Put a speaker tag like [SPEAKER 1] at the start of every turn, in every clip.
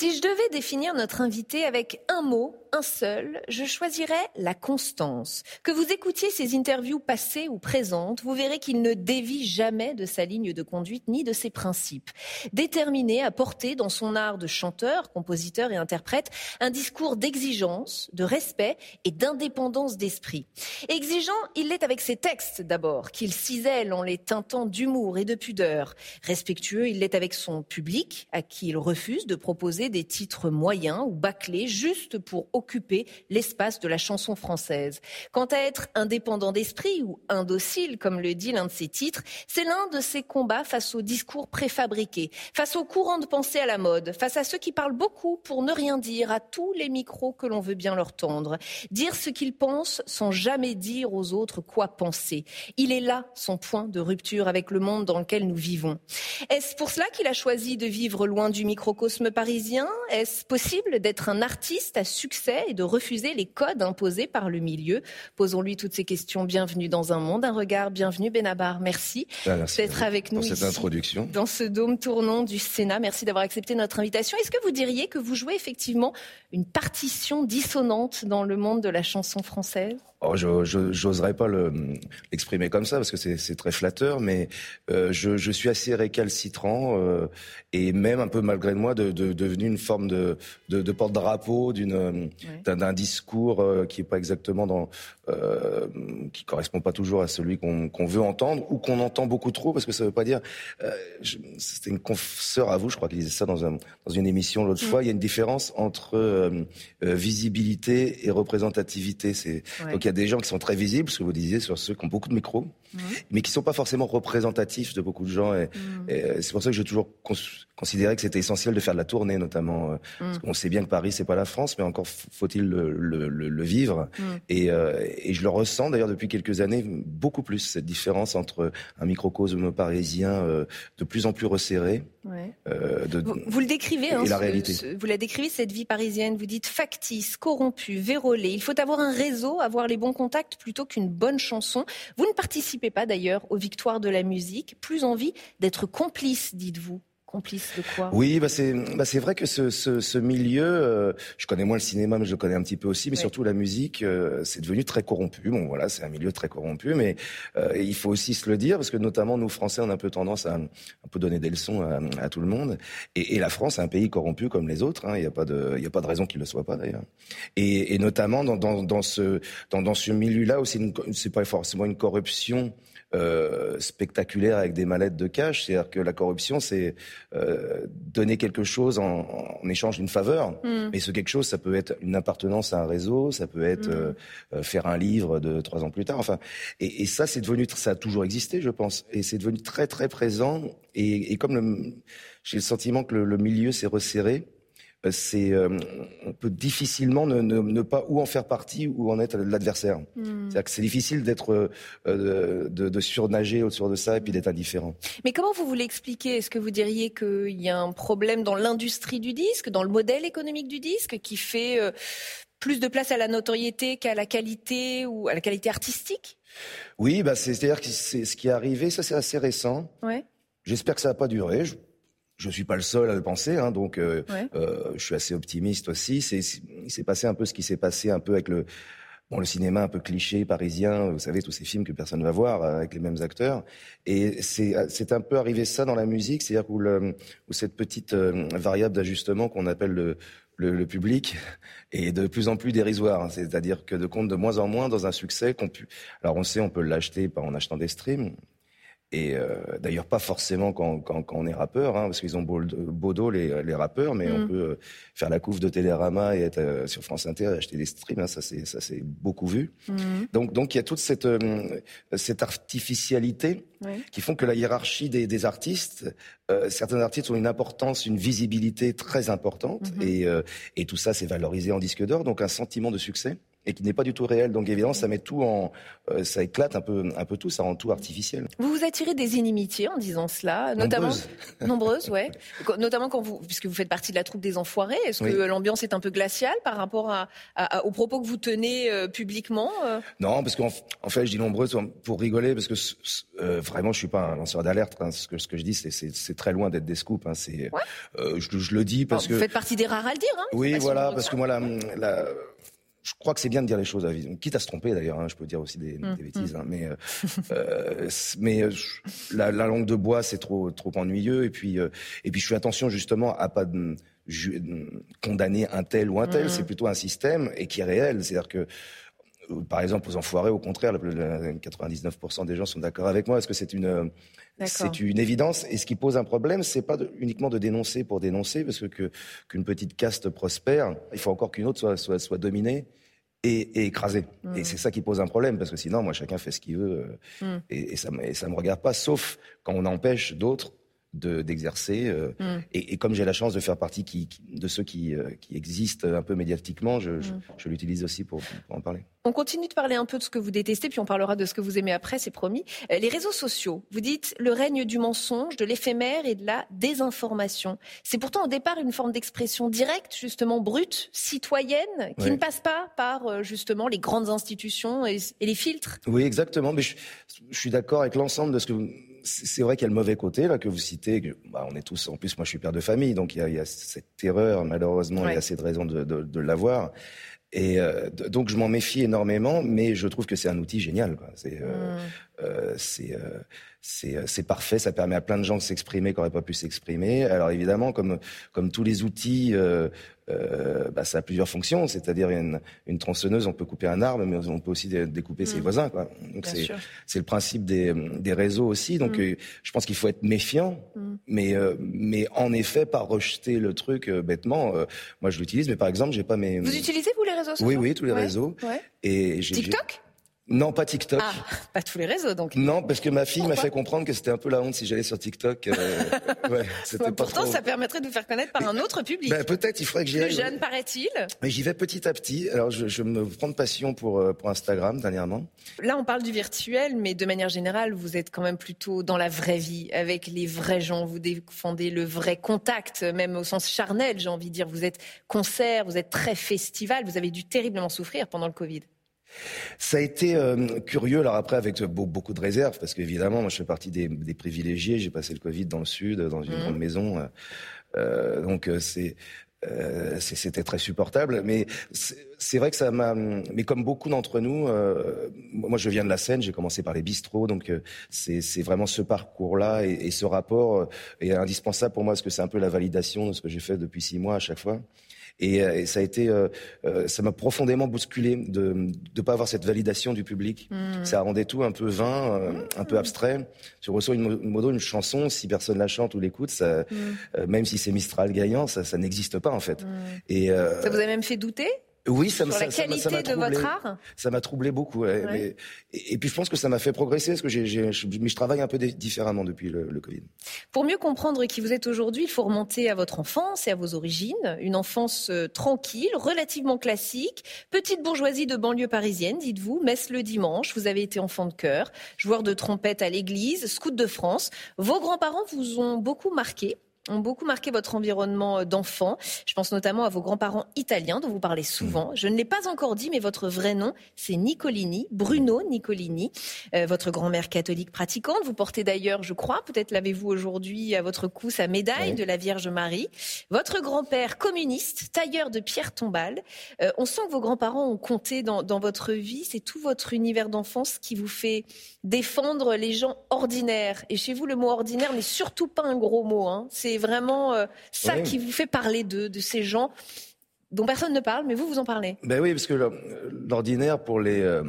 [SPEAKER 1] Si je devais définir notre invité avec un mot, un seul, je choisirais la constance. Que vous écoutiez ses interviews passées ou présentes, vous verrez qu'il ne dévie jamais de sa ligne de conduite ni de ses principes. Déterminé à porter dans son art de chanteur, compositeur et interprète un discours d'exigence, de respect et d'indépendance d'esprit. Exigeant, il l'est avec ses textes d'abord, qu'il cisèle en les teintant d'humour et de pudeur. Respectueux, il l'est avec son public, à qui il refuse de proposer des titres moyens ou bâclés juste pour occuper l'espace de la chanson française. Quant à être indépendant d'esprit ou indocile, comme le dit l'un de ses titres, c'est l'un de ses combats face aux discours préfabriqués, face aux courants de pensée à la mode, face à ceux qui parlent beaucoup pour ne rien dire, à tous les micros que l'on veut bien leur tendre. Dire ce qu'ils pensent sans jamais dire aux autres quoi penser. Il est là son point de rupture avec le monde dans lequel nous vivons. Est-ce pour cela qu'il a choisi de vivre loin du microcosme parisien? Est-ce possible d'être un artiste à succès et de refuser les codes imposés par le milieu? Posons-lui toutes ces questions. Bienvenue dans un monde, un regard. Bienvenue Benabar. Merci,
[SPEAKER 2] Ah,
[SPEAKER 1] d'être avec nous
[SPEAKER 2] pour cette introduction.
[SPEAKER 1] dans ce dôme tournant du Sénat. Merci d'avoir accepté notre invitation. Est-ce que vous diriez que vous jouez effectivement une partition dissonante dans le monde de la chanson française?
[SPEAKER 2] Oh, je j'oserais pas le- l'exprimer comme ça parce que c'est très flatteur, mais euh, je, je suis assez récalcitrant euh, et même un peu malgré moi de, de, devenu une forme de, de, de porte-drapeau d'une d'un discours euh, qui est pas exactement dans euh, qui correspond pas toujours à celui qu'on veut entendre ou qu'on entend beaucoup trop parce que ça veut pas dire. euh, C'était une confesseur à vous, je crois qu'il disait ça dans un dans une émission l'autre fois. Il y a une différence entre euh, visibilité et représentativité. C'est
[SPEAKER 1] Ouais.
[SPEAKER 2] donc il y a des gens qui sont très visibles, ce que vous disiez, sur ceux qui ont beaucoup de micros, mais qui sont pas forcément représentatifs de beaucoup de gens. Et, et, euh, c'est pour ça que j'ai toujours cons- considéré que c'était essentiel de faire de la tournée, notamment. euh, parce qu'on sait bien que Paris, c'est pas la France, mais encore faut-il le, le- le- le vivre. Et, euh, et je le ressens d'ailleurs depuis quelques années beaucoup plus cette différence entre un microcosme parisien euh, de plus en plus resserré.
[SPEAKER 1] Ouais.
[SPEAKER 2] euh, de,
[SPEAKER 1] Vous, vous le décrivez, hein,
[SPEAKER 2] la
[SPEAKER 1] ce-
[SPEAKER 2] réalité.
[SPEAKER 1] ce- vous la décrivez cette vie parisienne. Vous dites factice, corrompu, vérolé. Il faut avoir un réseau, avoir les bons contacts plutôt qu'une bonne chanson. Vous ne participez pas d'ailleurs aux victoires de la musique. Plus envie d'être complice, dites-vous. Complice de quoi?
[SPEAKER 2] Oui, bah c'est bah c'est vrai que ce, ce, ce milieu, euh, je connais moins le cinéma, mais je le connais un petit peu aussi, mais surtout la musique, euh, c'est devenu très corrompu. Bon, voilà, c'est un milieu très corrompu, mais euh, il faut aussi se le dire parce que notamment nous Français, on a un peu tendance à un peu donner des leçons à, à tout le monde. Et, et la France, est un pays corrompu comme les autres. hein. Il n'y a pas de, il y a pas de raison qu'il le soit pas d'ailleurs. Et, et notamment dans, dans, dans ce dans, dans ce milieu-là une- c'est pas forcément une corruption. Euh, spectaculaire avec des mallettes de cash, c'est-à-dire que la corruption, c'est euh, donner quelque chose en, en échange d'une faveur.
[SPEAKER 1] Hmm.
[SPEAKER 2] Mais ce quelque chose, ça peut être une appartenance à un réseau, ça peut être
[SPEAKER 1] Mhm.
[SPEAKER 2] euh, euh, faire un livre de trois ans plus tard. Enfin, et, et ça, c'est devenu, ça a toujours existé, je pense, et c'est devenu très très présent. Et, et comme j'ai le sentiment que le, le milieu s'est resserré. Euh, C'est, euh, on peut difficilement ne, ne, ne pas ou en faire partie ou en être l'adversaire.
[SPEAKER 1] Hmm.
[SPEAKER 2] C'est-à-dire que c'est difficile d'être, euh, de, de surnager autour de ça et puis d'être indifférent.
[SPEAKER 1] Mais comment vous voulez expliquer? Est-ce que vous diriez qu'il y a un problème dans l'industrie du disque, dans le modèle économique du disque, qui fait euh, plus de place à la notoriété qu'à la qualité ou à la qualité artistique?
[SPEAKER 2] Oui, bah c'est, c'est-à-dire que c'est ce qui est arrivé, ça c'est assez récent.
[SPEAKER 1] Ouais.
[SPEAKER 2] J'espère que ça va pas durer. Je, je suis pas le seul à le penser, hein, donc euh,
[SPEAKER 1] Ouais.
[SPEAKER 2] euh, je suis assez optimiste aussi. C'est, il s'est passé un peu ce qui s'est passé un peu avec le bon, le cinéma un peu cliché parisien, vous savez, tous ces films que personne ne va voir avec les mêmes acteurs. Et c'est un peu arrivé ça dans la musique, c'est-à-dire où, où, cette petite variable d'ajustement qu'on appelle le, le, public est de plus en plus dérisoire. Hein. C'est-à-dire que de compte de moins en moins dans un succès qu'on pu. Alors on sait, on peut l'acheter en achetant des streams, et euh, d'ailleurs, pas forcément quand, quand, quand, on est rappeur, hein, parce qu'ils ont beau, beau dos les, les, rappeurs, mais on mm. peut euh, faire la couve de Télérama et être euh, sur France Inter et acheter des streams. Hein, ça, c'est ça, c'est beaucoup vu. Mm. Donc, donc il y a toute cette cette artificialité qui font que la hiérarchie des, des artistes, certains artistes ont une importance, une visibilité très importante, mm-hmm. et, et tout ça, c'est valorisé en disque d'or, donc un sentiment de succès et qui n'est pas du tout réel. Donc évidemment, ça met tout en, euh, ça éclate un peu, un peu tout, ça rend tout artificiel.
[SPEAKER 1] Vous vous attirez des inimitiés en disant cela, notamment nombreuses, ouais. Notamment quand vous, puisque vous faites partie de la troupe des Enfoirés, est-ce que l'ambiance est un peu glaciale par rapport à, aux propos que vous tenez euh, publiquement euh?
[SPEAKER 2] Non, parce qu'en en fait, je dis nombreuses pour rigoler, parce que vraiment, je suis pas un lanceur d'alerte. Hein. Ce, que, ce que je dis, c'est très loin d'être des scoops. Hein. C'est, je, je, le dis parce que
[SPEAKER 1] vous faites partie des rares à le dire. Hein.
[SPEAKER 2] oui, voilà, parce que moi, la, la je crois que c'est bien de dire les choses à vie. Quitte à se tromper d'ailleurs, hein, je peux dire aussi des, mmh, bêtises, mmh. hein, mais euh, euh mais euh, la, la, langue de bois c'est trop trop ennuyeux et puis euh, et puis je fais attention justement à pas de, condamner un tel ou un tel, mmh. c'est plutôt un système et qui est réel, c'est-à-dire que par exemple aux enfoirés, au contraire, 99% des gens sont d'accord avec moi. Est-ce que c'est une c'est une évidence? Et ce qui pose un problème, c'est pas uniquement de dénoncer pour dénoncer, parce que qu'une petite caste prospère, il faut encore qu'une autre soit, soit, soit dominée. Et, et écrasée. Mm. Et c'est ça qui pose un problème, parce que sinon, moi, chacun fait ce qu'il veut, euh, mm. et, et, ça, et ça me regarde pas, sauf quand on empêche d'autres d'exercer. Euh, mm. et, et, comme j'ai la chance de faire partie qui, de ceux qui, euh, qui existent un peu médiatiquement, je, je, je l'utilise aussi pour, pour, en parler.
[SPEAKER 1] On continue de parler un peu de ce que vous détestez, puis on parlera de ce que vous aimez après, c'est promis. Euh, les réseaux sociaux, vous dites le règne du mensonge, de l'éphémère et de la désinformation. C'est pourtant au départ une forme d'expression directe, justement brute, citoyenne, qui ne passe pas par justement les grandes institutions et, et les filtres.
[SPEAKER 2] Oui, exactement. Mais je, je suis d'accord avec l'ensemble de ce que vous c'est vrai qu'il y a le mauvais côté là que vous citez. Que, bah, on est tous, en plus, moi, je suis père de famille, donc il y a, il y a cette terreur. Malheureusement, il y a assez de raisons de, de, de l'avoir. Et euh, donc je m'en méfie énormément, mais je trouve que c'est un outil génial. C'est euh, mmh. Euh, c'est euh, euh, c'est parfait, ça permet à plein de gens de s'exprimer qui n'auraient pas pu s'exprimer. Alors évidemment, comme, comme tous les outils, euh, bah, ça a plusieurs fonctions. C'est-à-dire une, une tronçonneuse, on peut couper un arbre, mais on peut aussi découper ses mmh. voisins. Quoi. Donc c'est le principe des, des réseaux aussi. Donc mmh. euh, je pense qu'il faut être méfiant, mmh. mais, mais en effet, pas rejeter le truc bêtement. moi, je l'utilise, mais par exemple, j'ai pas mes.
[SPEAKER 1] Vous utilisez vous les réseaux sociaux?
[SPEAKER 2] Oui, oui, tous les réseaux.
[SPEAKER 1] Ouais. Et TikTok?
[SPEAKER 2] Non, pas TikTok.
[SPEAKER 1] Ah, pas tous les réseaux donc.
[SPEAKER 2] Non, parce que ma fille m'a fait comprendre que c'était un peu la honte si j'allais sur TikTok. Euh,
[SPEAKER 1] ouais, Pourtant, ça permettrait de vous faire connaître par un autre public.
[SPEAKER 2] Ben, peut-être, il faudrait que j'y aille.
[SPEAKER 1] Plus jeune, paraît-il.
[SPEAKER 2] Mais j'y vais petit à petit. Alors, je, je, me prends de passion pour, euh, pour Instagram dernièrement.
[SPEAKER 1] Là, on parle du virtuel, mais de manière générale, vous êtes quand même plutôt dans la vraie vie, avec les vrais gens. Vous défendez le vrai contact, même au sens charnel, j'ai envie de dire. Vous êtes concert, vous êtes très festival. Vous avez dû terriblement souffrir pendant le Covid.
[SPEAKER 2] Ça a été euh, curieux, alors après, avec beaucoup de réserves, parce qu'évidemment, moi, je fais partie des, des privilégiés. J'ai passé le Covid dans le sud, dans une mmh. grande maison. Euh, euh donc, euh, c'était très supportable, mais c'est vrai que ça m'a. Mais comme beaucoup d'entre nous, euh, moi je viens de la scène, j'ai commencé par les bistrots, donc c'est vraiment ce parcours-là et, et, ce rapport est indispensable pour moi parce que c'est un peu la validation de ce que j'ai fait depuis six mois à chaque fois. Et, euh, et ça a été, euh, euh, ça m'a profondément bousculé de ne pas avoir cette validation du public. Mmh. Ça rendait tout un peu vain, un peu abstrait. Tu reçois une, modo, une chanson, si personne la chante ou l'écoute, ça, mmh. même si c'est Mistral gagnant, ça, ça n'existe pas en fait. Mmh.
[SPEAKER 1] Et ça vous a même fait douter?
[SPEAKER 2] Oui, ça,
[SPEAKER 1] Sur la qualité de votre art?
[SPEAKER 2] Ça m'a troublé beaucoup. et, puis je pense que ça m'a fait progresser, parce que j'ai, mais je travaille un peu différemment depuis le, le, Covid.
[SPEAKER 1] Pour mieux comprendre qui vous êtes aujourd'hui, il faut remonter à votre enfance et à vos origines. Une enfance euh, tranquille, relativement classique, petite bourgeoisie de banlieue parisienne, dites-vous, messe le dimanche, vous avez été enfant de chœur, joueur de trompette à l'église, scout de France. Vos grands-parents vous ont beaucoup marqué ont beaucoup marqué votre environnement d'enfant. Je pense notamment à vos grands-parents italiens dont vous parlez souvent. Mmh. Je ne l'ai pas encore dit, mais votre vrai nom, c'est Nicolini, Bruno Nicolini. Euh, votre grand-mère catholique pratiquante. Vous portez d'ailleurs, je crois, peut-être l'avez-vous aujourd'hui à votre cou, sa médaille de la Vierge Marie. Votre grand-père communiste, tailleur de pierre tombale. Euh, on sent que vos grands-parents ont compté dans, dans votre vie. C'est tout votre univers d'enfance qui vous fait défendre les gens ordinaires. Et chez vous, le mot ordinaire n'est surtout pas un gros mot. Hein. C'est vraiment euh, ça qui vous fait parler d'eux, de ces gens dont personne ne parle, mais vous, vous en parlez.
[SPEAKER 2] Ben oui, parce que l'ordinaire pour les euh,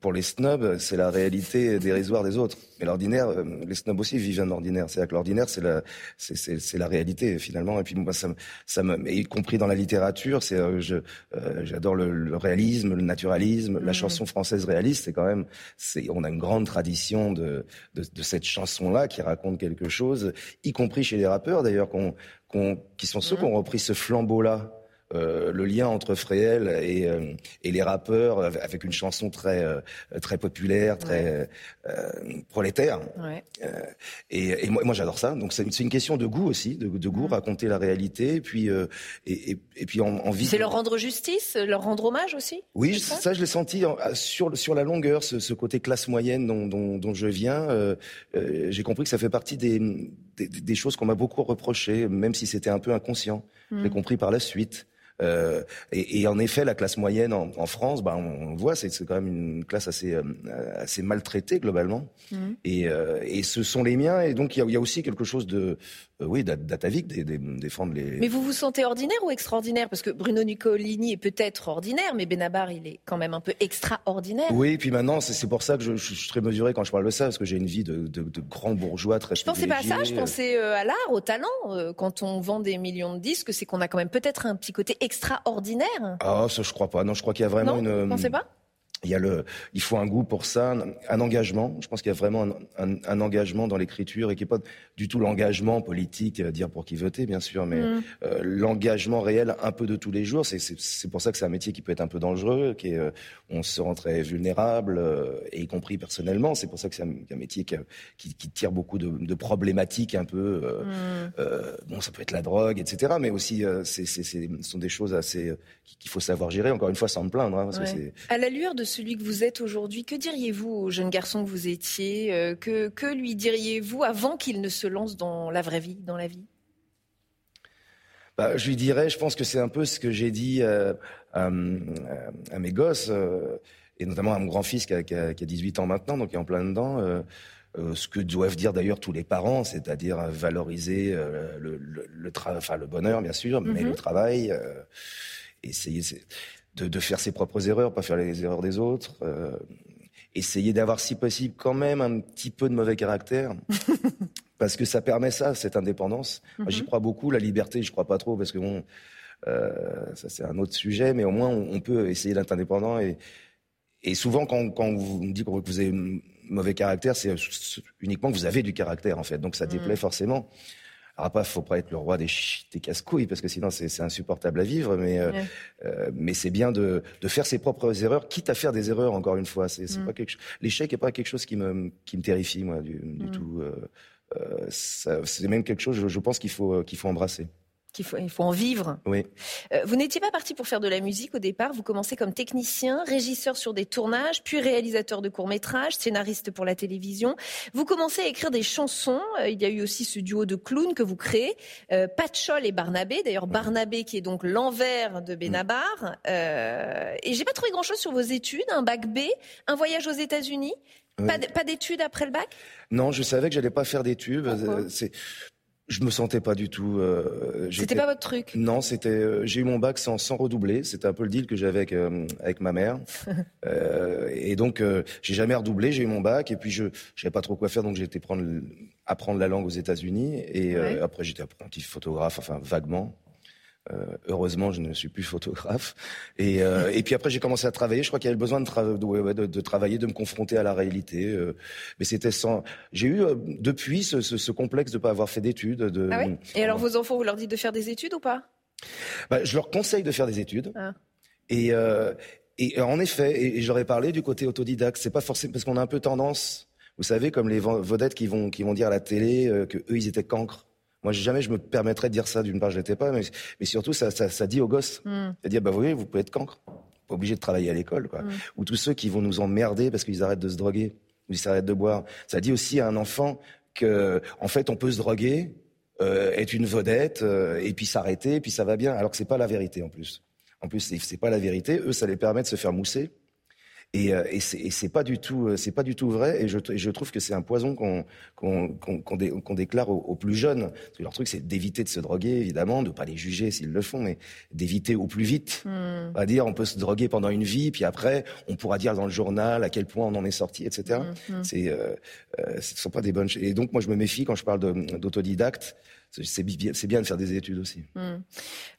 [SPEAKER 2] pour les snobs, c'est la réalité dérisoire des autres. Mais l'ordinaire, euh, les snobs aussi vivent un ordinaire. C'est-à-dire que l'ordinaire, c'est la c'est la réalité finalement. Et puis moi, ça ça me, y compris dans la littérature, c'est euh, je j'adore le, réalisme, le naturalisme, la mmh. chanson française réaliste. C'est quand même c'est on a une grande tradition de de, de cette chanson là qui raconte quelque chose, y compris chez les rappeurs d'ailleurs, qu'on qui sont ceux mmh. qui ont repris ce flambeau là euh, le lien entre Fréhel et, euh, et, les rappeurs avec une chanson très euh, très populaire, très prolétaire. Ouais. et, et, moi, moi j'adore ça. Donc c'est une, question de goût aussi, de, de goût, raconter la réalité, et puis et, et, puis en, en
[SPEAKER 1] C'est leur rendre justice, leur rendre hommage aussi.
[SPEAKER 2] Oui, ça, je l'ai senti sur sur la longueur, ce, ce côté classe moyenne dont, dont, dont je viens. J'ai compris que ça fait partie des, des, des choses qu'on m'a beaucoup reproché, même si c'était un peu inconscient. J'ai mm. compris par la suite. Euh, et, et, en effet, la classe moyenne en, en France, bah, on, voit, c'est quand même une classe assez, euh, assez maltraitée globalement. Mmh. Et, euh, et, ce sont les miens. Et donc, il y y a aussi quelque chose de, oui, d'atavique, des, des, défendre les.
[SPEAKER 1] Mais vous vous sentez ordinaire ou extraordinaire? Parce que Bruno Nicolini est peut-être ordinaire, mais Benabar, il est quand même un peu extraordinaire.
[SPEAKER 2] Oui, et puis maintenant, c'est pour ça que je, je, suis très mesuré quand je parle de ça, parce que j'ai une vie de, de, de, grand bourgeois très.
[SPEAKER 1] Je pensais pas à ça. Je pensais à l'art, au talent. Quand on vend des millions de disques, c'est qu'on a quand même peut-être un petit côté extraordinaire
[SPEAKER 2] Ah, ça je crois pas. Non, je crois qu'il y a vraiment
[SPEAKER 1] non,
[SPEAKER 2] une.
[SPEAKER 1] Vous pensez pas?
[SPEAKER 2] Il y a le, il faut un goût pour ça, un, engagement. Je pense qu'il y a vraiment un, un, engagement dans l'écriture et qui n'est pas du tout l'engagement politique, euh, dire pour qui voter, bien sûr, mais mm. euh, l'engagement réel, un peu de tous les jours. C'est pour ça que c'est un métier qui peut être un peu dangereux, qui est, euh, on se rend très vulnérable, et y compris personnellement. C'est pour ça que c'est un, métier qui, qui, qui, tire beaucoup de, de problématiques un peu. Mm. bon, ça peut être la drogue, etc., mais aussi, ce sont des choses assez qu'il faut savoir gérer. Encore une fois, sans me plaindre. Hein, parce que
[SPEAKER 1] à la lueur de celui que vous êtes aujourd'hui, que diriez-vous au jeune garçon que vous étiez euh, que, que lui diriez-vous avant qu'il ne se lance dans la vraie vie, dans la vie?
[SPEAKER 2] Bah, je lui dirais, je pense que c'est un peu ce que j'ai dit euh, à, mes gosses, euh, et notamment à mon grand-fils qui a, qui, a, 18 ans maintenant, donc qui est en plein dedans. ce que doivent dire d'ailleurs tous les parents, c'est-à-dire valoriser le, le, le, enfin, le bonheur, bien sûr, mais mm-hmm. le travail, essayer de, de, faire ses propres erreurs, pas faire les erreurs des autres. Euh, essayer d'avoir, si possible, quand même un petit peu de mauvais caractère. parce que ça permet ça, cette indépendance. J'y mhm. crois beaucoup. La liberté, je crois pas trop, parce que bon, euh, ça c'est un autre sujet, mais au moins on, peut essayer d'être indépendant. Et, et souvent, quand, quand vous me dites que vous avez mauvais caractère, c'est uniquement que vous avez du caractère, en fait. Donc ça déplaît mhm. forcément. Alors après, faut pas être le roi des, des casse-couilles parce que sinon c'est insupportable à vivre. Mais euh, euh, mais c'est bien de, de faire ses propres erreurs, quitte à faire des erreurs. Encore une fois, c'est mm. pas quelque l'échec est pas quelque chose qui me qui me terrifie moi du, du mm. tout. Euh, euh c'est même quelque chose, je, je pense qu'il faut qu'il faut embrasser
[SPEAKER 1] qu'il faut, il faut en vivre.
[SPEAKER 2] Oui.
[SPEAKER 1] Euh, vous n'étiez pas parti pour faire de la musique au départ. Vous commencez comme technicien, régisseur sur des tournages, puis réalisateur de courts-métrages, scénariste pour la télévision. Vous commencez à écrire des chansons. Euh, il y a eu aussi ce duo de clowns que vous créez, euh, Patchol et Barnabé. D'ailleurs, Barnabé qui est donc l'envers de Benabar. Euh, et j'ai pas trouvé grand-chose sur vos études. Un bac B, un voyage aux États-Unis. Pas d'études après le bac?
[SPEAKER 2] Non, je savais que j'allais pas faire d'études. C'est je me sentais pas du tout. Euh,
[SPEAKER 1] c'était pas votre truc?
[SPEAKER 2] Non, c'était. Euh, j'ai eu mon bac sans, sans redoubler. C'était un peu le deal que j'avais avec, euh, avec ma mère. euh, et donc j'ai jamais redoublé. J'ai eu mon bac et puis je savais pas trop quoi faire, donc j'ai été prendre apprendre la langue aux États-Unis. Et après j'étais apprenti photographe, enfin vaguement. Euh, heureusement, je ne suis plus photographe. Et, euh, et puis après, j'ai commencé à travailler. Je crois qu'il y avait besoin de, de, de, travailler, de me confronter à la réalité. Euh, mais c'était sans. J'ai eu depuis ce, ce, ce, complexe de pas avoir fait d'études. De...
[SPEAKER 1] Ah et alors, vos enfants, vous leur dites de faire des études ou pas?
[SPEAKER 2] Bah, Je leur conseille de faire des études. Ah. Et, et en effet, et, et j'aurais parlé du côté autodidacte. C'est pas forcément parce qu'on a un peu tendance, vous savez, comme les vedettes qui vont qui vont dire à la télé que eux ils étaient cancres Moi, jamais je me permettrais de dire ça. D'une part, je l'étais pas, mais, mais, surtout, ça, ça, ça, dit aux gosses. Mm. dire, bah, vous voyez, vous pouvez être cancre. Pas obligé de travailler à l'école, quoi. Mm. Ou tous ceux qui vont nous emmerder parce qu'ils arrêtent de se droguer, ou ils s'arrêtent de boire. Ça dit aussi à un enfant que, en fait, on peut se droguer, euh, être une vedette, euh, et puis s'arrêter, et puis ça va bien, alors que c'est pas la vérité, en plus. En plus, c'est pas la vérité. Eux, ça les permet de se faire mousser et, euh, et c'est pas du tout, euh, c'est pas du tout vrai. Et je, je trouve que c'est un poison qu'on qu'on déclare aux, plus jeunes. Parce que leur truc, c'est d'éviter de se droguer, évidemment, de pas les juger s'ils le font, mais d'éviter au plus vite. On va dire, on peut se droguer pendant une vie, puis après, on pourra dire dans le journal à quel point on en est sorti, etc. Hmm, hmm. C'est, euh, euh, ce sont pas des bonnes. Et donc, moi, je me méfie quand je parle d'autodidacte c'est bien, de faire des études aussi.
[SPEAKER 1] Hmm.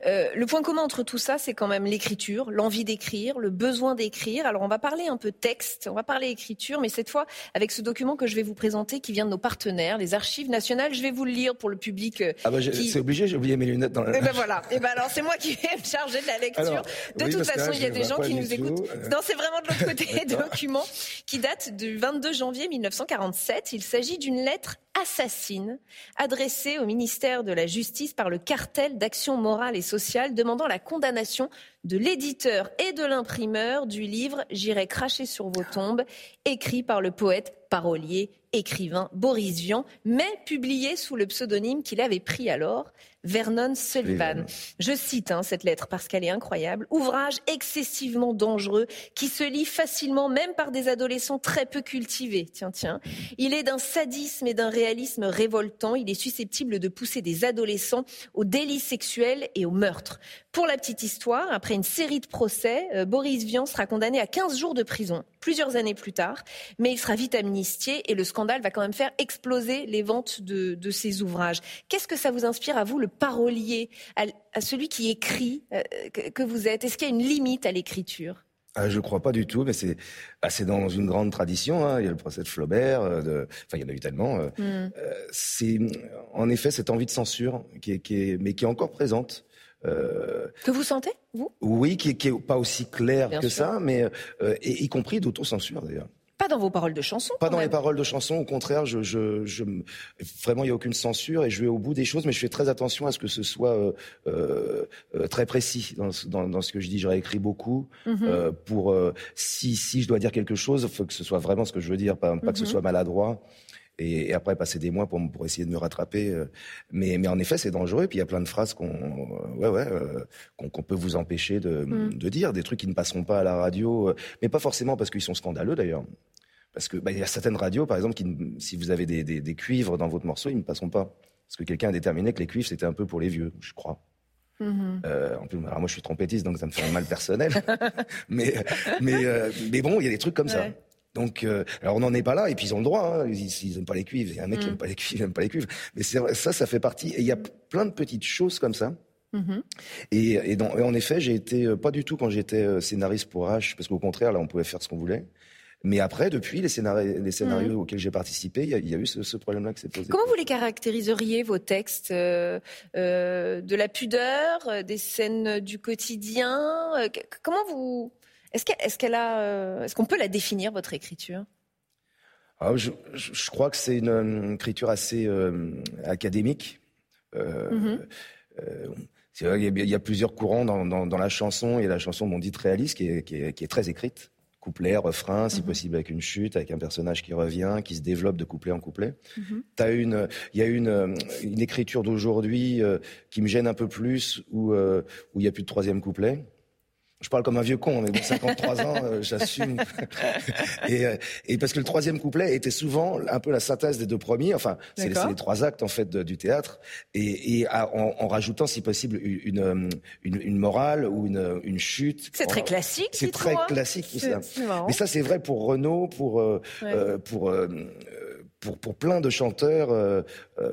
[SPEAKER 1] Euh, le point commun entre tout ça, c'est quand même l'écriture, l'envie d'écrire, le besoin d'écrire. Alors on va parler un peu texte, on va parler écriture, mais cette fois avec ce document que je vais vous présenter qui vient de nos partenaires, les Archives nationales. Je vais vous le lire pour le public. Euh,
[SPEAKER 2] ah bah c'est obligé, j'ai oublié mes lunettes dans la.
[SPEAKER 1] Et eh ben voilà. Et eh ben alors c'est moi qui vais me charger de la lecture. de toute façon, il y a des gens qui nous écoutent. Euh. Non, c'est vraiment de l'autre côté. document qui date du 22 janvier 1947. Il s'agit d'une lettre assassine adressée au ministère de la Justice par le cartel d'action morale et sociale demandant la condamnation de l'éditeur et de l'imprimeur du livre J'irai cracher sur vos tombes, écrit par le poète, parolier, écrivain Boris Vian, mais publié sous le pseudonyme qu'il avait pris alors, Vernon Sullivan. Je cite hein, cette lettre parce qu'elle est incroyable. Ouvrage excessivement dangereux qui se lit facilement même par des adolescents très peu cultivés. Tiens, tiens. Il est d'un sadisme et d'un réalisme révoltant. Il est susceptible de pousser des adolescents au délit sexuel et au meurtre. Pour la petite histoire, après une série de procès, euh, Boris Vian sera condamné à 15 jours de prison, plusieurs années plus tard, mais il sera vite amnistié et le scandale va quand même faire exploser les ventes de, de ses ouvrages. Qu'est-ce que ça vous inspire à vous, le parolier, à, celui qui écrit euh, que, vous êtes? Est-ce qu'il y a une limite à l'écriture?
[SPEAKER 2] Ah, je ne crois pas du tout, mais c'est bah, dans une grande tradition. Hein. Il y a le procès de Flaubert, euh, de... enfin il y en a eu tellement. Hmm. c'est en effet cette envie de censure qui est, qui est, mais qui est encore présente.
[SPEAKER 1] Euh, que vous sentez, vous?
[SPEAKER 2] Oui, qui n'est pas aussi clair que ça, mais euh, y compris d'autocensure d'ailleurs.
[SPEAKER 1] Pas dans vos paroles de chansons.
[SPEAKER 2] Pas dans les paroles de chansons. Au contraire, je, je, je vraiment, il n'y a aucune censure et je vais au bout des choses, mais je fais très attention à ce que ce soit euh, euh, très précis dans, dans, dans, ce que je dis. J'aurais écrit beaucoup mhm. euh, pour si, si je dois dire quelque chose, il faut que ce soit vraiment ce que je veux dire, pas, pas que ce mhm. soit maladroit et, après passer des mois pour, pour essayer de me rattraper. Euh. Mais, mais en effet, c'est dangereux. Et puis il y a plein de phrases qu'on euh, ouais, ouais, euh, qu'on peut vous empêcher de, mm. de dire, des trucs qui ne passeront pas à la radio, mais pas forcément parce qu'ils sont scandaleux d'ailleurs. Parce que bah, il y a certaines radios, par exemple, qui, si vous avez des, des, des cuivres dans votre morceau, ils ne passeront pas. Parce que quelqu'un a déterminé que les cuivres, c'était un peu pour les vieux, je crois. Mm-hmm. Euh, en plus, alors moi je suis trompettiste, donc ça me fait un mal personnel. mais, mais, mais bon, il y a des trucs comme ça. Donc, euh, alors on n'en est pas là, et puis ils ont le droit. Hein, ils, n'aiment pas les cuivres. Il y a un mec qui n'aime mm. pas les cuivres, il n'aime pas les cuivres. Mais ça, ça fait partie. Et il y a plein de petites choses comme ça. Mm-hmm. Et, et, et, en effet, j'ai été euh, pas du tout quand j'étais euh, scénariste pour H, parce qu'au contraire, là, on pouvait faire ce qu'on voulait. Mais après, depuis les scénarios, les scénarios mm. auxquels j'ai participé, il y, y, a eu ce, ce problème-là qui s'est posé.
[SPEAKER 1] Comment vous les caractériseriez, vos textes euh, De la pudeur, des scènes du quotidien Comment vous est-ce qu'elle a, euh, est-ce qu'on peut la définir votre écriture?
[SPEAKER 2] Ah, je, crois que c'est une, écriture assez euh, académique. Euh, mm-hmm. il, y a, plusieurs courants dans, la chanson. Il y a la chanson mon dite réaliste qui est, qui, est, très écrite. Couplet, refrain, si mm-hmm. possible avec une chute, avec un personnage qui revient, qui se développe de couplet en couplet. Une, il y a une, une écriture d'aujourd'hui qui me gêne un peu plus, où, où il n'y a plus de troisième couplet je parle comme un vieux con, mais 53 ans, euh, j'assume. et, euh, et, parce que le troisième couplet était souvent un peu la synthèse des deux premiers. Enfin, c'est les, trois actes en fait du théâtre, et, et en, en, rajoutant, si possible, une, euh, une, une morale ou une, une chute.
[SPEAKER 1] C'est très classique.
[SPEAKER 2] C'est très classique tout ça. Mais ça, c'est vrai pour Renaud, pour euh, pour pour, pour plein de chanteurs, euh, euh,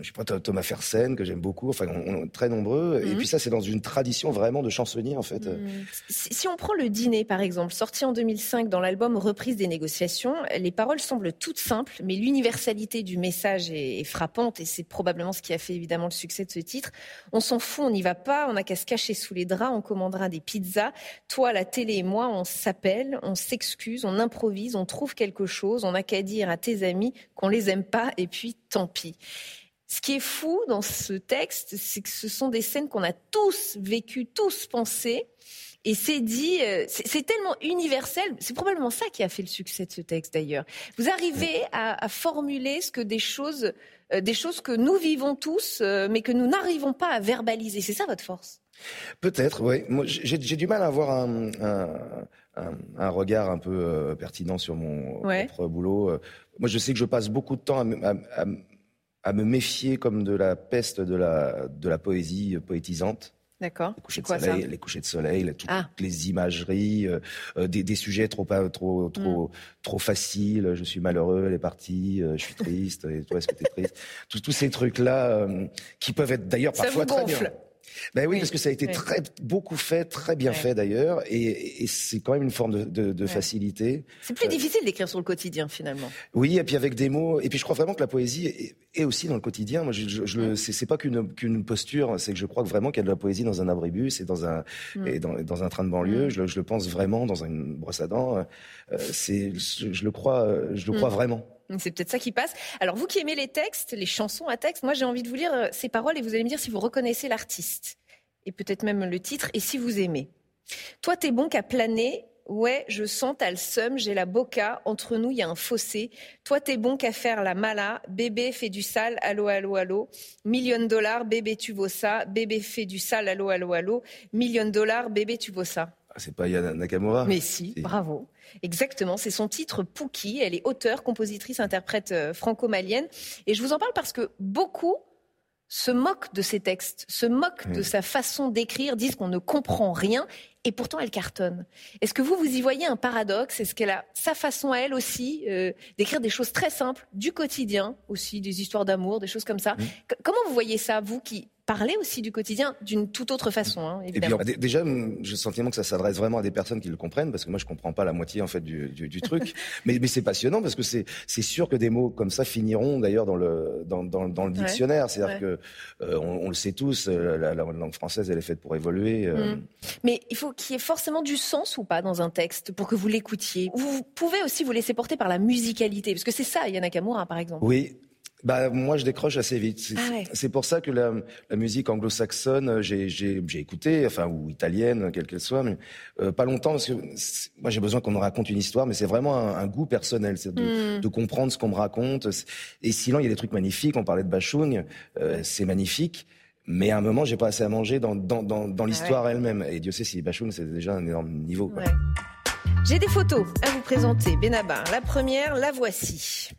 [SPEAKER 2] je sais pas, Thomas Fersen, que j'aime beaucoup, enfin, on, est très nombreux. Et mhm. puis ça, c'est dans une tradition vraiment de chansonnier, en fait. Mhm.
[SPEAKER 1] Si, on prend le dîner, par exemple, sorti en 2005 dans l'album Reprise des négociations, les paroles semblent toutes simples, mais l'universalité du message est, frappante, et c'est probablement ce qui a fait évidemment le succès de ce titre. On s'en fout, on n'y va pas, on n'a qu'à se cacher sous les draps, on commandera des pizzas. Toi, la télé et moi, on s'appelle, on s'excuse, on improvise, on trouve quelque chose, on n'a qu'à dire à tes amis qu'on les aime pas et puis tant pis. Ce qui est fou dans ce texte, c'est que ce sont des scènes qu'on a tous vécues, tous pensées. Et c'est dit, euh, c'est tellement universel. C'est probablement ça qui a fait le succès de ce texte d'ailleurs. Vous arrivez à, formuler ce que des choses, euh, des choses que nous vivons tous, euh, mais que nous n'arrivons pas à verbaliser. C'est ça votre force?
[SPEAKER 2] Peut-être, oui. J'ai du mal à avoir un, un, regard un peu pertinent sur mon propre boulot. Moi, je sais que je passe beaucoup de temps à, à me méfier comme de la peste de la, de la poésie poétisante.
[SPEAKER 1] D'accord.
[SPEAKER 2] Les couchers de soleil, les couchers de soleil, toutes, ah. les imageries, euh, euh, des, des, sujets trop trop trop mm. trop faciles. Je suis malheureux, elle est partie. Euh, je suis triste. Et toi, est-ce que tu es triste? Tous, tous ces trucs là qui peuvent être d'ailleurs parfois très bien. Ben oui, parce que ça a été très beaucoup fait, très bien fait d'ailleurs, et, c'est quand même une forme de, facilité.
[SPEAKER 1] C'est plus difficile d'écrire sur le quotidien finalement.
[SPEAKER 2] Oui, et puis avec des mots, et puis je crois vraiment que la poésie est, aussi dans le quotidien. Moi, je, je, c'est pas qu'une qu'une posture, c'est que je crois vraiment qu'il y a de la poésie dans un abribus et dans un mm. et dans, dans, un train de banlieue. Mm. Je, le pense vraiment dans une brosse à dents. Euh, c'est, je, le crois, je le crois mm. vraiment.
[SPEAKER 1] C'est peut-être ça qui passe. Alors vous qui aimez les textes, les chansons à texte, moi j'ai envie de vous lire euh, ces paroles et vous allez me dire si vous reconnaissez l'artiste et peut-être même le titre et si vous aimez. Toi t'es bon qu'à planer, ouais je sens t'as le seum, j'ai la boca, entre nous il y a un fossé. Toi t'es bon qu'à faire la mala, bébé fait du sale, allô allô allô, million de dollars, bébé tu vaux ça, bébé fait du sale, allô allô allô, million de dollars, bébé tu vaux ça.
[SPEAKER 2] Ah, c'est pas Yana Nakamura
[SPEAKER 1] Mais si, bravo. Exactement, c'est son titre Pookie. Elle est auteure, compositrice, interprète euh, franco-malienne. Et je vous en parle parce que beaucoup se moquent de ses textes, se moquent de sa façon d'écrire, disent qu'on ne comprend rien, et pourtant elle cartonne. Est-ce que vous, vous y voyez un paradoxe? Est-ce qu'elle a sa façon à elle aussi euh, d'écrire des choses très simples, du quotidien aussi, des histoires d'amour, des choses comme ça? Comment vous voyez ça, vous qui parler aussi du quotidien d'une toute autre façon, hein, évidemment?
[SPEAKER 2] Et puis, déjà, j'ai le sentiment que ça s'adresse vraiment à des personnes qui le comprennent, parce que moi, je comprends pas la moitié en fait du, du, du truc. mais, mais c'est passionnant parce que c'est sûr que des mots comme ça finiront d'ailleurs dans le dans, dans, dans le dictionnaire. C'est-à-dire que euh, on, on, le sait tous, euh, la, la, langue française, elle est faite pour évoluer. Euh.
[SPEAKER 1] Mm. Mais il faut qu'il y ait forcément du sens ou pas dans un texte pour que vous l'écoutiez? Vous pouvez aussi vous laisser porter par la musicalité, parce que c'est ça, Yana Kamura, par exemple.
[SPEAKER 2] Oui, bah, moi, je décroche assez vite. C'est ah pour ça que la, la musique anglo-saxonne, euh, j'ai écouté, enfin, ou italienne, quelle qu'elle soit, mais euh, pas longtemps, parce que moi, j'ai besoin qu'on me raconte une histoire, mais c'est vraiment un, goût personnel, c'est de, hmm. de, comprendre ce qu'on me raconte. Et sinon, il y a des trucs magnifiques. On parlait de Bachung, euh, c'est magnifique. Mais à un moment, j'ai pas assez à manger dans, dans, dans, dans ah l'histoire elle-même. Et Dieu sait si Bachung, c'est déjà un énorme niveau.
[SPEAKER 1] J'ai des photos à vous présenter, Benabar. La première, la voici.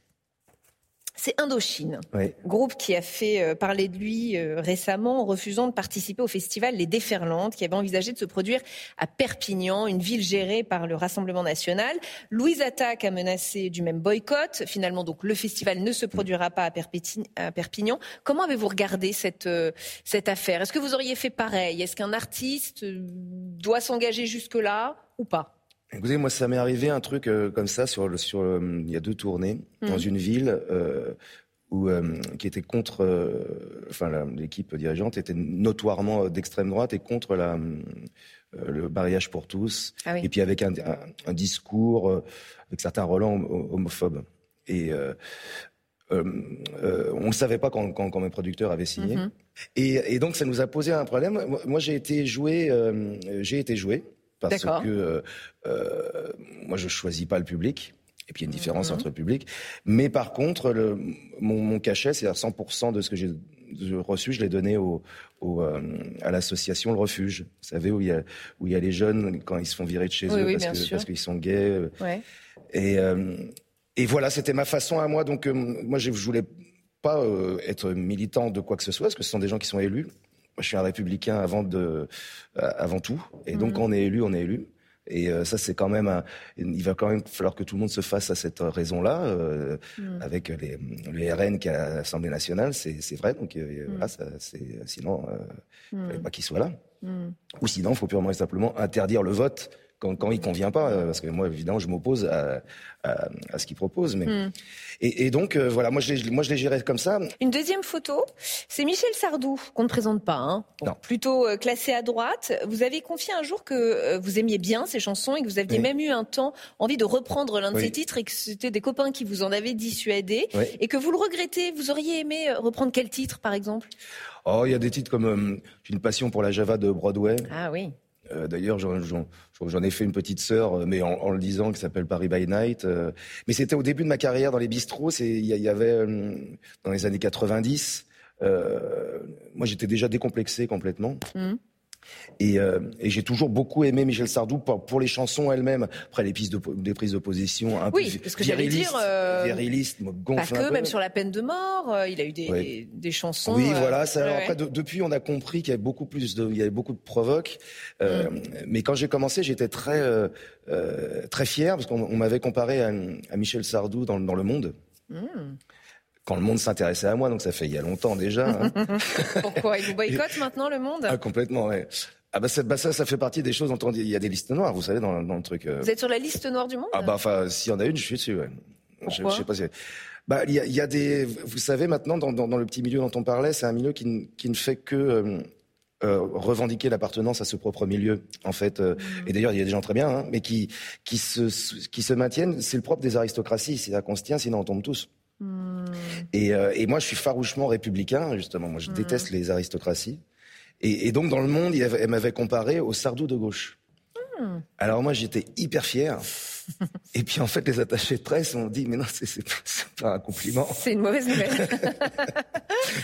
[SPEAKER 1] C'est Indochine, groupe qui a fait euh, parler de lui euh, récemment en refusant de participer au festival Les Déferlantes, qui avait envisagé de se produire à Perpignan, une ville gérée par le Rassemblement national. Louise Attaque a menacé du même boycott. Finalement, donc, le festival ne se produira pas à, Perpignan. Comment avez-vous regardé cette, euh, cette affaire? Est-ce que vous auriez fait pareil? Est-ce qu'un artiste doit s'engager jusque-là ou pas?
[SPEAKER 2] Écoutez, moi, ça m'est arrivé un truc euh, comme ça sur, sur euh, il y a deux tournées dans mmh. une ville euh, où qui était contre, enfin l'équipe dirigeante était notoirement d'extrême droite et contre la le mariage pour tous, ah et puis avec un, un, discours avec certains relents homophobes. Et euh, on ne savait pas quand, quand, quand, mes producteurs avaient signé. Mmh. Et, et, donc ça nous a posé un problème. Moi, j'ai été joué, j'ai été joué parce que euh, euh, moi je choisis pas le public. Et puis il y a une différence mhm. entre le public. Mais par contre, le, mon, mon cachet, c'est à 100% de ce que j'ai reçu, je l'ai donné au, au euh, à l'association Le Refuge. Vous savez, où il, y a, où il y a les jeunes quand ils se font virer de chez eux parce, parce qu'ils sont gays. Ouais. Et, et voilà, c'était ma façon à moi. Donc moi, je voulais pas être militant de quoi que ce soit, parce que ce sont des gens qui sont élus je suis un républicain avant, de, euh, avant tout. Et donc, quand on est élu, on est élu. Et euh, ça, c'est quand même, un, il va quand même falloir que tout le monde se fasse à cette raison-là, euh, mm. avec les, le RN qui est à l'Assemblée nationale, c'est vrai. Donc mm. voilà, ça, sinon, il ne mm. fallait pas qu'il soit là. Ou sinon, il faut purement et simplement interdire le vote quand, quand il convient pas, parce que moi, évidemment, je m'oppose à, à, ce qu'il propose. Mais... Hmm. Et, donc, voilà, moi, je l'ai géré comme ça.
[SPEAKER 1] Une deuxième photo, c'est Michel Sardou, qu'on ne présente pas, hein. non. plutôt classé à droite. Vous avez confié un jour que vous aimiez bien ces chansons et que vous aviez même eu un temps envie de reprendre l'un de ces titres et que c'était des copains qui vous en avaient dissuadé et que vous le regrettez. Vous auriez aimé reprendre quel titre, par exemple?
[SPEAKER 2] Oh, il y a des titres comme euh, J'ai une passion pour la Java de Broadway.
[SPEAKER 1] Ah oui.
[SPEAKER 2] Euh, d'ailleurs, j'en ai fait une petite sœur, euh, mais en, le disant, qui s'appelle Paris by Night. mais c'était au début de ma carrière dans les bistrots. Il y, y, avait dans les années 90. moi, j'étais déjà décomplexé complètement. Mmh. Euh, et, j'ai toujours beaucoup aimé Michel Sardou pour, les chansons elles-mêmes. Après, les pistes de, des prises de position un
[SPEAKER 1] oui, peu parce que j'allais dire, euh, pas que, même sur la peine de mort, euh, il a eu des, des, chansons.
[SPEAKER 2] Oui, voilà. Ça, après, depuis, on a compris qu'il y avait beaucoup plus de, il y avait beaucoup de provoques. Mm. Mais quand j'ai commencé, j'étais très, très fier parce qu'on m'avait comparé à, Michel Sardou dans, dans Le Monde. Mm quand le monde s'intéressait à moi, donc ça fait il y a longtemps déjà. Hein.
[SPEAKER 1] Pourquoi Il vous boycotte maintenant le monde?
[SPEAKER 2] Ah, Complètement, ouais. Ah bah, bah, ça, ça fait partie des choses dont il y a des listes noires, vous savez, dans, dans le truc.
[SPEAKER 1] Euh. Vous êtes sur la liste noire du monde?
[SPEAKER 2] Ah bah enfin, s'il y en a une, je suis dessus. Ouais. je, je sais pas si... Bah, il y a, y a, des, vous savez, maintenant, dans, dans, dans, le petit milieu dont on parlait, c'est un milieu qui, ne, qui ne fait que euh, euh, revendiquer l'appartenance à ce propre milieu, en fait. Euh, mmh. Et d'ailleurs, il y a des gens très bien, hein, mais qui, qui, se, qui se maintiennent. C'est le propre des aristocraties. C'est-à-dire qu'on se tient, sinon on tombe tous. Et, euh, et, moi, je suis farouchement républicain, justement. Moi, je déteste les aristocraties. Et, et, donc, dans le monde, elle m'avait comparé au Sardou de gauche. Hmm. Alors moi, j'étais hyper fier. Et puis en fait, les attachés de presse ont dit, mais non, c'est pas un compliment.
[SPEAKER 1] C'est une mauvaise nouvelle.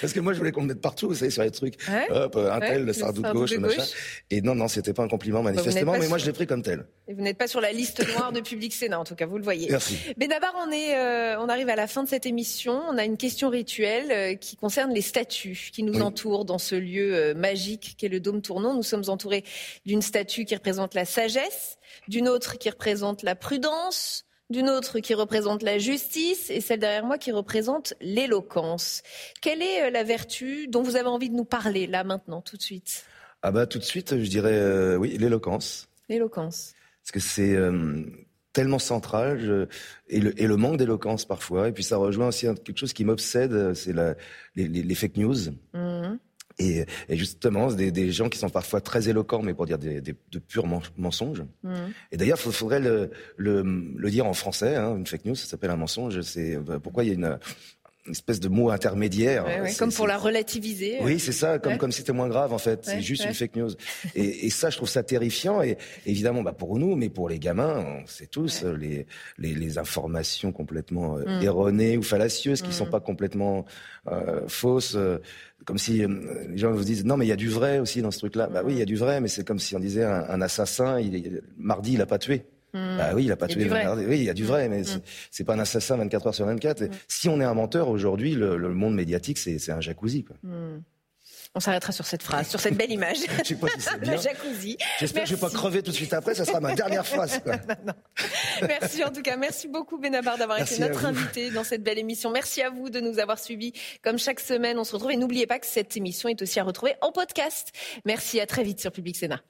[SPEAKER 2] Parce que moi, je voulais qu'on me mette partout, vous savez, sur les trucs. Hop, un tel, le sardou de gauche, machin. Et non, non, c'était pas un compliment manifestement, mais moi, je l'ai pris comme tel.
[SPEAKER 1] Et vous n'êtes pas sur la liste noire de Public Sénat, en tout cas, vous le voyez.
[SPEAKER 2] Merci.
[SPEAKER 1] Benabar, on est, euh, on arrive à la fin de cette émission. On a une question rituelle euh, qui concerne les statues qui nous entourent dans ce lieu euh, magique qu'est le Dôme Tournon. Nous sommes entourés d'une statue qui représente la sagesse, d'une autre qui représente la prudence, d'une autre qui représente la justice et celle derrière moi qui représente l'éloquence. Quelle est euh, la vertu dont vous avez envie de nous parler là maintenant, tout de suite?
[SPEAKER 2] Ah bah tout de suite, je dirais euh, oui, l'éloquence.
[SPEAKER 1] L'éloquence.
[SPEAKER 2] Parce que c'est euh, tellement central et, le, manque d'éloquence parfois. Et puis ça rejoint aussi quelque chose qui m'obsède, c'est les, fake news. Mmh. Et, et, justement, des, des, gens qui sont parfois très éloquents, mais pour dire des, des de purs mensonges. Mmh. Et d'ailleurs, il faudrait le, le, le, dire en français. Hein, une fake news, ça s'appelle un mensonge. C'est bah, pourquoi il y a une, une espèce de mot intermédiaire.
[SPEAKER 1] comme pour la relativiser.
[SPEAKER 2] Oui, c'est ça, comme comme c'était moins grave en fait. c'est juste une fake news. Et, et, ça, je trouve ça terrifiant. Et évidemment, bah pour nous, mais pour les gamins, on sait tous les, les, les informations complètement euh, mm. erronées ou fallacieuses qui sont mm. pas complètement euh, fausses. Euh, comme si euh, les gens vous disent non mais il y a du vrai aussi dans ce truc-là. Bah oui, il y a du vrai, mais c'est comme si on disait un, un assassin, il, mardi il a pas tué. Hmm. Bah oui, il a pas tué. Oui, il y a du hmm. vrai, mais hmm. c'est pas un assassin 24 heures sur 24. Si on est un menteur aujourd'hui, le, monde médiatique, c'est un jacuzzi. Quoi.
[SPEAKER 1] On s'arrêtera sur cette phrase, sur cette belle image.
[SPEAKER 2] je sais pas si c'est bien.
[SPEAKER 1] jacuzzi.
[SPEAKER 2] J'espère que je vais pas crever tout de suite après, ça sera ma dernière phrase. Quoi.
[SPEAKER 1] Merci en tout cas, merci beaucoup Benabar d'avoir été notre invité dans cette belle émission. Merci à vous de nous avoir suivis comme chaque semaine. On se retrouve et n'oubliez pas que cette émission est aussi à retrouver en podcast. Merci, à très vite sur Public Sénat.